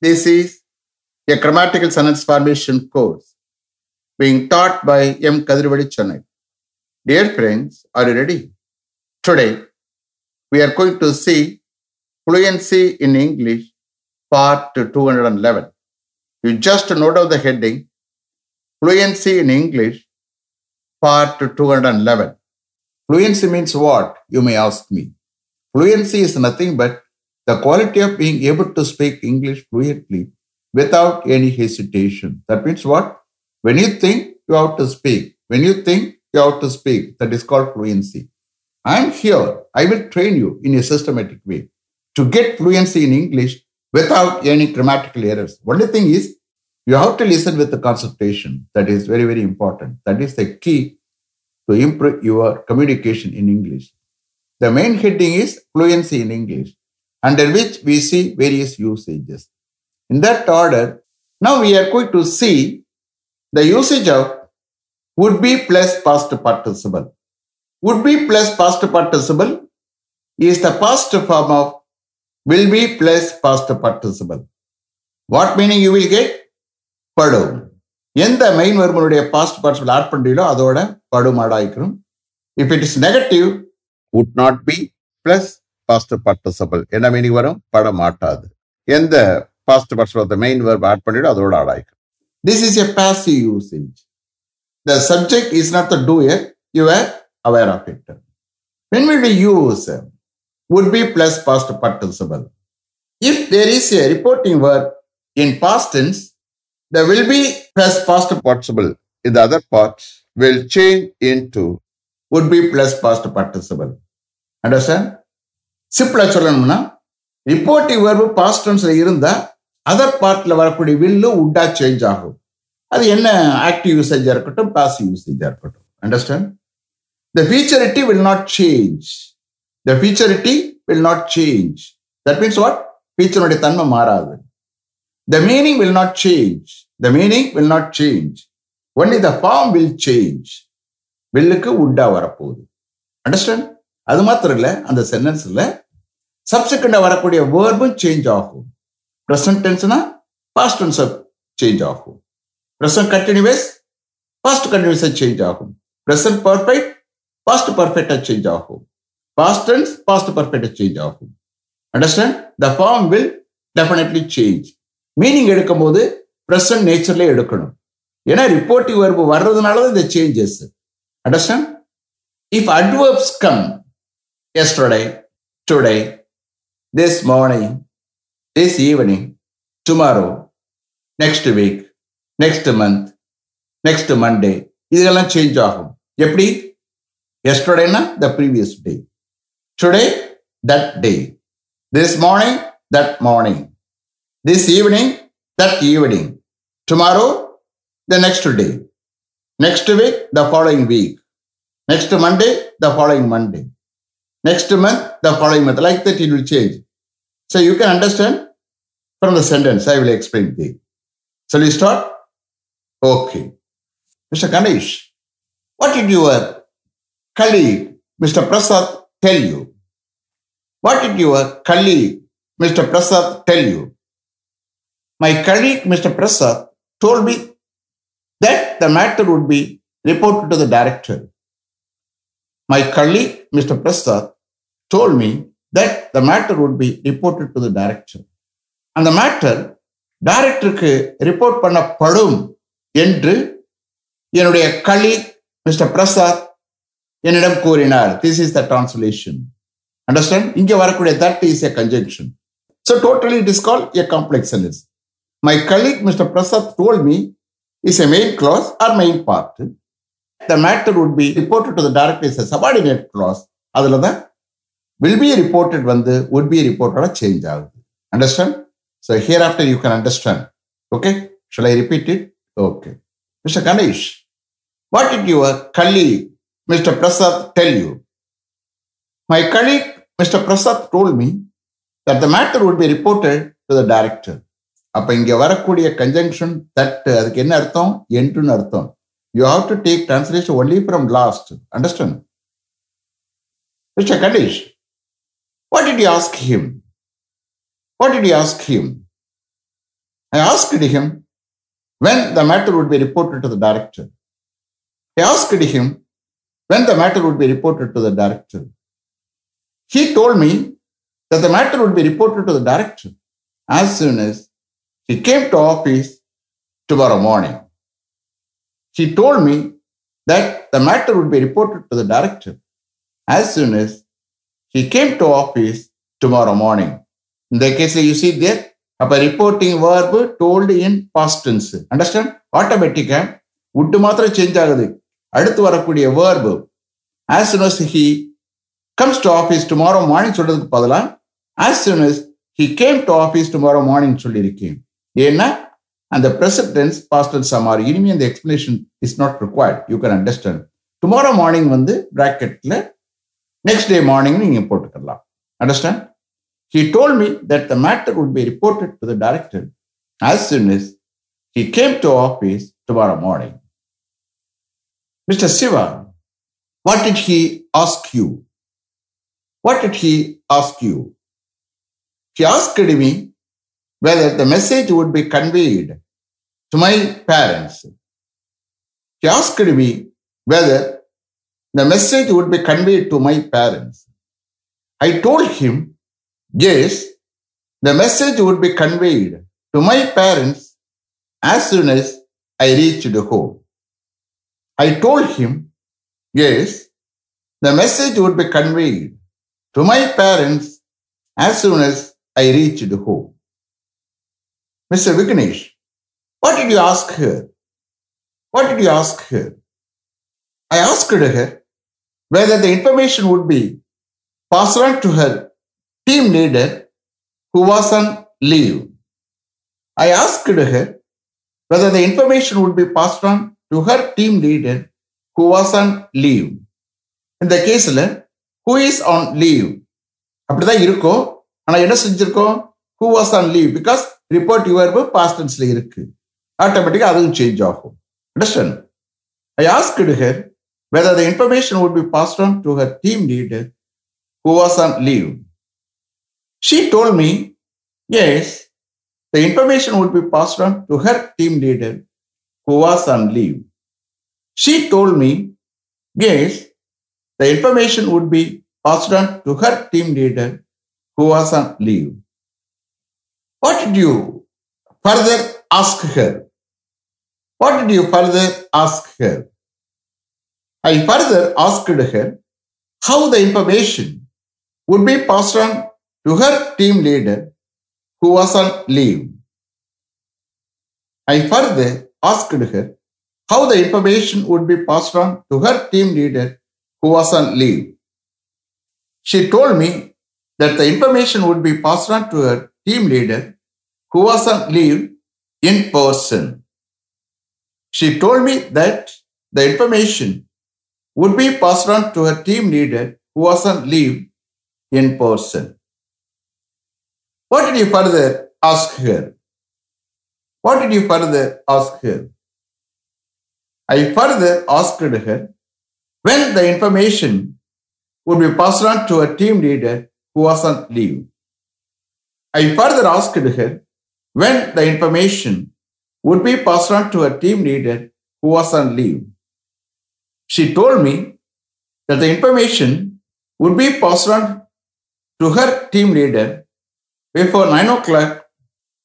This is a grammatical sentence formation course being taught by M. Kadirvadi Chennai. Dear friends, are you ready? Today, we are going to see fluency in English, part 211. You just note down the heading Fluency in English, part 211. Fluency means what? You may ask me. Fluency is nothing but the quality of being able to speak English fluently without any hesitation. That means what? When you think, you have to speak. When you think, you have to speak. That is called fluency. I am here. I will train you in a systematic way to get fluency in English without any grammatical errors. Only thing is, you have to listen with the concentration. That is very, very important. That is the key to improve your communication in English. The main heading is fluency in English, under which we see various usages. In that order, now we are going to see the usage of would be plus past participle. Would be plus past participle is the past form of will be plus past participle. What meaning you will get? படும் எந்த main வருமனுடைய past participle add பண்றீங்களோ அதோட படும் ஆடாய்க்கணும் if it is negative would not be plus past participle என்ன meaning வரும் பட மாட்டாது எந்த past participle main verb add பண்ணிடோ அதோட ஆடாய்க்கணும் this is a passive usage the subject is not the doer you are aware of it. When will we use would be plus past participle? If there is a reporting verb in past tense, the will be plus past participle in the other parts will change into would be plus past participle. Understand? சிம்பிளா சொல்லணும்னா reportive verb past டென்ஸ்ல other பார்ட்ல வரக்கூடிய வில்லு உட்டா change ஆகும். அது என்ன? Active யூசேஜா இருக்கட்டும் பாசிவ் யூசேஜா இருக்கட்டும். Understand the futurity will not change the futurity will not change that means what ஃபீச்சருடைய தன்மை மாறாது. The meaning will not change the meaning will not change only the form will change வில்லுக்கு உட்டா வரப்போகுது. Understand அது மாத்திரம் இல்லை அந்த சென்டென்ஸில் சப்சிக்வெண்டா வரக்கூடிய வேர்பும் சேஞ்ச் ஆகும். ப்ரெசன்ட் டென்ஸ்னா பாஸ்ட் டென்ஸ் சேஞ்ச் ஆகும். ப்ரெசன்ட் கண்டினியூஸ் பாஸ்ட் கண்டினியூஸா சேஞ்ச் ஆகும். ப்ரெசன்ட் பர்ஃபெக்ட் பாஸ்ட் பர்ஃபெக்டா சேஞ்ச் ஆகும். பாஸ்ட் டென்ஸ் பாஸ்ட் பர்ஃபெக்டா சேஞ்ச் ஆகும். Understand the form will definitely change meaning எடுக்கும் போது ப்ரெசன்ட் நேச்சர்ல எடுக்கணும். ஏன்னா ரிப்போர்ட்டிவ் வெர்பு வர்றதுனால தான் இந்த changes understand if adverbs come yesterday today this morning this evening tomorrow next week next month next Monday இதெல்லாம் சேஞ்ச் ஆகும் எப்படி எஸ்டர்டேனா the previous day today that day this morning that morning this evening that evening tomorrow the next day next week the following week next Monday, the following Monday, next month, the following month. Like that, it will change. so you can understand from the sentence. I will explain the. Shall we start? Okay. Mr. Ganesh, what did your colleague, Mr. Prasad, tell you? What did your colleague, Mr. Prasad, tell you? My colleague, Mr. Prasad, told me that the matter would be reported to the director. My colleague, Mr. Prasad, told me that the matter would be reported to the director. அந்த matter டைரக்டருக்கு report பண்ணப்படும் என்று என்னுடைய களி mister Prasad என்னிடம் கூறினார். This is the translation understand இங்கே வரக்கூடிய that is a conjunction so totally it is call a complex sentence my colleague mister Prasad told me is a main clause or main part the matter would be report to the director is a subordinate clause அதில் தான் will be reported வந்து would be ரிப்போர்ட்டடாக change ஆகுது. Understand so here after you can understand okay shall I repeat it okay mister Ganesh what did your colleague mister Prasad tell you my colleague mister Prasad told me that the matter would be reported to the director அப்போ இங்கே வரக்கூடிய conjunction தட்டு அதுக்கு என்ன அர்த்தம்? என்றுன்னு அர்த்தம். You have to take translation only from last understand mister Ganesh what did you ask him? What did you ask him? I asked him when the matter would be reported to the director. I asked him when the matter would be reported to the director. He told me that the matter would be reported to the director as soon as he came to office tomorrow morning. He told me that the matter would be reported to the director as soon as he came to office tomorrow morning. In the case you see there, அப்ப reporting verb told in past tense understand ஆட்டோமேட்டிக்கா உட்டு மாத்திரம் change ஆகுது. அடுத்து வரக்கூடிய verb as soon as he comes to office tomorrow morning சொல்றதுக்கு பதிலா as soon as he came to office tomorrow morning சொல்லியிருக்கேன். ஏன்னா அந்த present டென்ஸ் past tense மாறி இனிமே அந்த explanation is not required you can understand tomorrow morning வந்து பிராக்கெட்ல next day morning நீங்க போட்டுக்கலாம் understand He told me that the matter would be reported to the director as soon as he came to office tomorrow morning. Mr. Siva, what did he ask you? What did he ask you? He asked me whether the message would be conveyed to my parents. He asked me whether the message would be conveyed to my parents. I told him Yes, the message would be conveyed to my parents as soon as I reached the home. I told him, yes, the message would be conveyed to my parents as soon as I reached the home. Mr. Vignesh, what did you ask her? What did you ask her? I asked her whether the information would be passed on to her team leader who was on leave. I asked her whether the information would be passed on to her team leader who was on leave. இந்த கேஸ்ல who is on leave அப்படிதான் இருக்கும் ஆனா என்ன செஞ்சிருக்கோம் who was on leave because report your பாஸ்டன்ஸ்ல இருக்கு ஆட்டோமேட்டிக்கா அதுவும் சேஞ்ச் ஆகும் understand I ask her whether the information would be passed on to her team leader, who was on leave. She told me, yes, the information would be passed on to her team leader who was on leave. She told me, yes, the information would be passed on to her team leader who was on leave. What did you further ask her? What did you further ask her? I further asked her how the information would be passed on to her team leader who was on leave. I further asked her how the information would be passed on to her team leader who was on leave. She told me that the information would be passed on to her team leader who was on leave in person. She told me that the information would be passed on to a team leader who was on leave in person. What did you further ask her? What did you further ask her? I further asked her when the information would be passed on to a team leader who was on leave. I further asked her when the information would be passed on to a team leader who was on leave. She told me that the information would be passed on to her team leader before 9 o'clock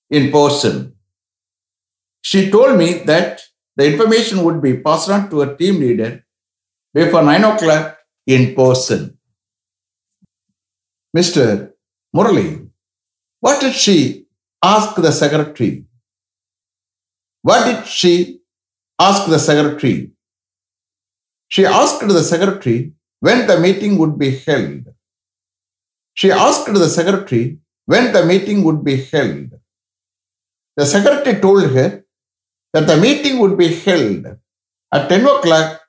in person. She told me that the information would be passed on to her team leader before 9 o'clock in person. Mr. Murali, what did she ask the secretary? What did she ask the secretary? She asked the secretary when the meeting would be held. She asked the secretary when the meeting would be held. The secretary told her that the meeting would be held at 10 o'clock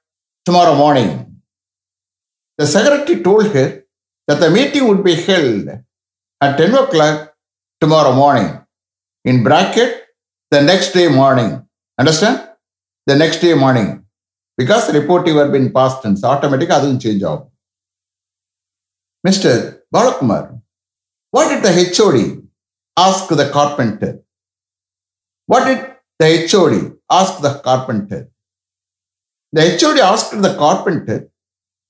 tomorrow morning. The secretary told her that the meeting would be held at 10 o'clock tomorrow morning. In bracket, the next day morning. Understand? The next day morning. Because reporting verb in past tense, automatic அதுவும் change ஆகும். Mr. Balakumar, what did the HOD ask the carpenter? What did the HOD ask the carpenter? The HOD asked the carpenter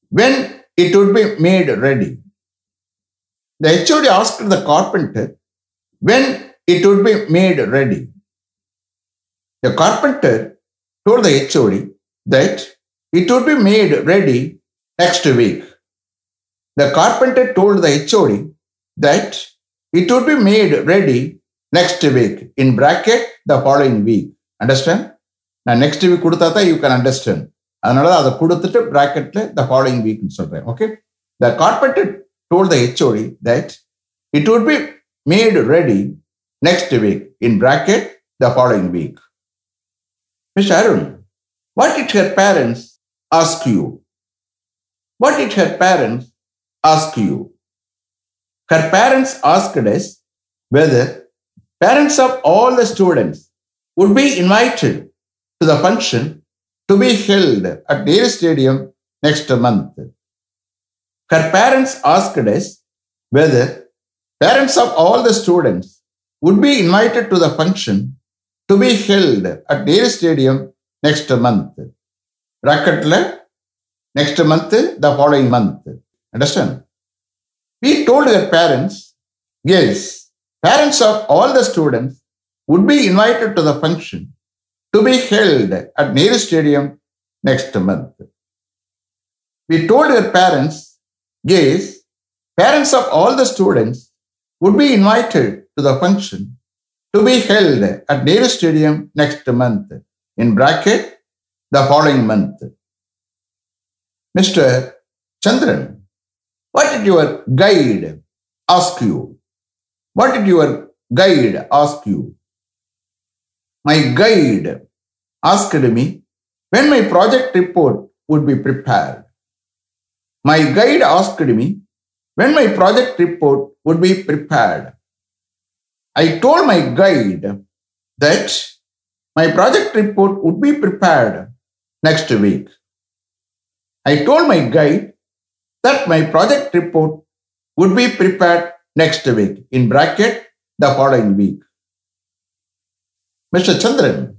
when it would be made ready. The HOD asked the carpenter when it would be made ready. The carpenter told the HOD that it would be made ready next week. The carpenter told the HOD that it would be made ready next week. In bracket, the following week. Understand? நான் next week கொடுத்தா தான் you can understand அதனால அதை கொடுத்துட்டு பிராக்கெட்ல த following week சொல்றேன் okay the carpenter told the HOD that it would be made ready next week in bracket the following week mister Arun what did her parents ask you? What did her parents ask you? Her parents asked us whether parents of all the students would be invited to the function to be held at Dairy Stadium next month. Her parents asked us whether parents of all the students would be invited to the function to be held at Dairy Stadium next month. Bracketல next month, the following month. Understand? We told their parents, yes, parents of all the students would be invited to the function to be held at Nehru Stadium next month. We told their parents, yes, parents of all the students would be invited to the function to be held at Nehru Stadium next month. In bracket, the following month. Mr. Chandran, what did your guide ask you? What did your guide ask you? My guide asked me when my project report would be prepared. My guide asked me when my project report would be prepared. I told my guide that my project report would be prepared next week. I told my guide that my project report would be prepared next week, in bracket, the following week. Mr. Chandran,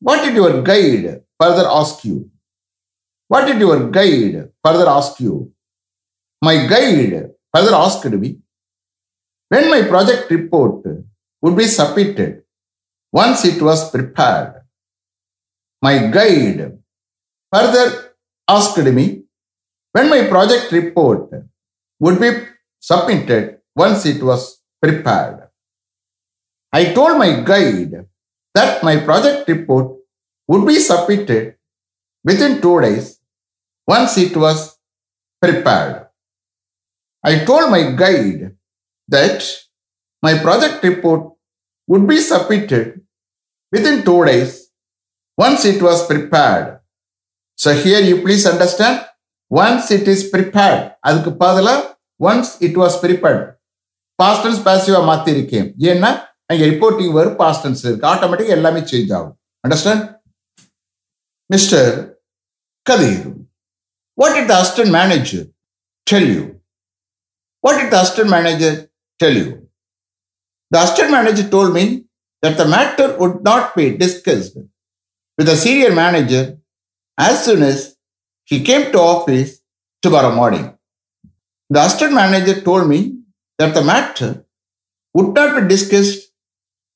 what did your guide further ask you? What did your guide further ask you? My guide further asked me when my project report would be submitted once it was prepared. My guide further asked me when my project report would be submitted once it was prepared. I told my guide that my project report would be submitted within two days once it was prepared. I told my guide that my project report would be submitted within two days once it was prepared. So here you please understand. Once it is prepared அதுக்கு பதிலா once it was prepared past tense பேசிவா மாத்தி இருக்கேன் ஏன்னா அங்க reporting வரும் பாஸ்டன்ஸ் இருக்கு. Automatic எல்லாமே change ஆகும். Understand mister Kathir what did the assistant manager tell you what did the assistant manager tell you the assistant manager told me that the matter would not be discussed with the senior manager as soon as he came to office tomorrow morning. The assistant manager told me that the matter would not be discussed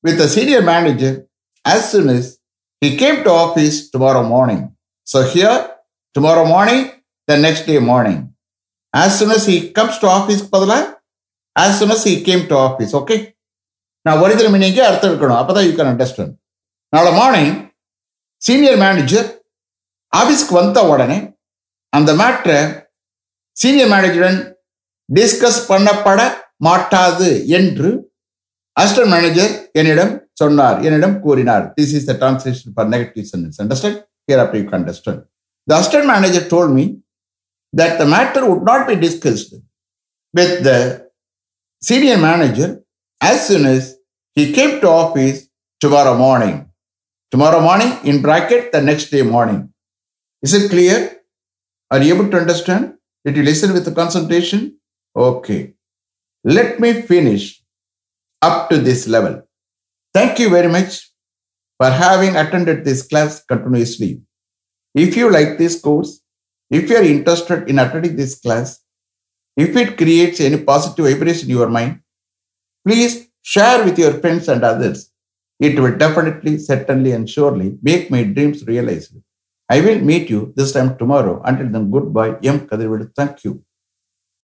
with the senior manager as soon as he came to office tomorrow morning. So here, tomorrow morning, the next day morning. As soon as he comes to office, Padala, as soon as he came to office, okay? நான் original மீனிங்கே அர்த்தம் இருக்கணும். அப்பதான் you can understand நாளை morning senior manager ஆஃபீஸ்க்கு வந்த உடனே அந்த மேட்ரை சீனியர் மேனேஜருடன் டிஸ்கஸ் பண்ணப்பட மாட்டாது என்று அசிஸ்டன்ட் மேனேஜர் என்னிடம் சொன்னார். என்னிடம் கூறினார். This is the translation for negative sentence understand here up you understand the assistant manager told me that the matter would not be discussed with the senior manager as soon as he came to office tomorrow morning. Tomorrow morning, in bracket, the next day morning. Is it clear? Are you able to understand? Did you listen with the concentration? Okay. Let me finish up to this level. Thank you very much for having attended this class continuously. If you like this course, if you are interested in attending this class, if it creates any positive vibration in your mind, please share with your friends and others. It will definitely, certainly, and surely make my dreams realized. I will meet you this time tomorrow. Until then, goodbye. M. Kadirvedi. Thank you.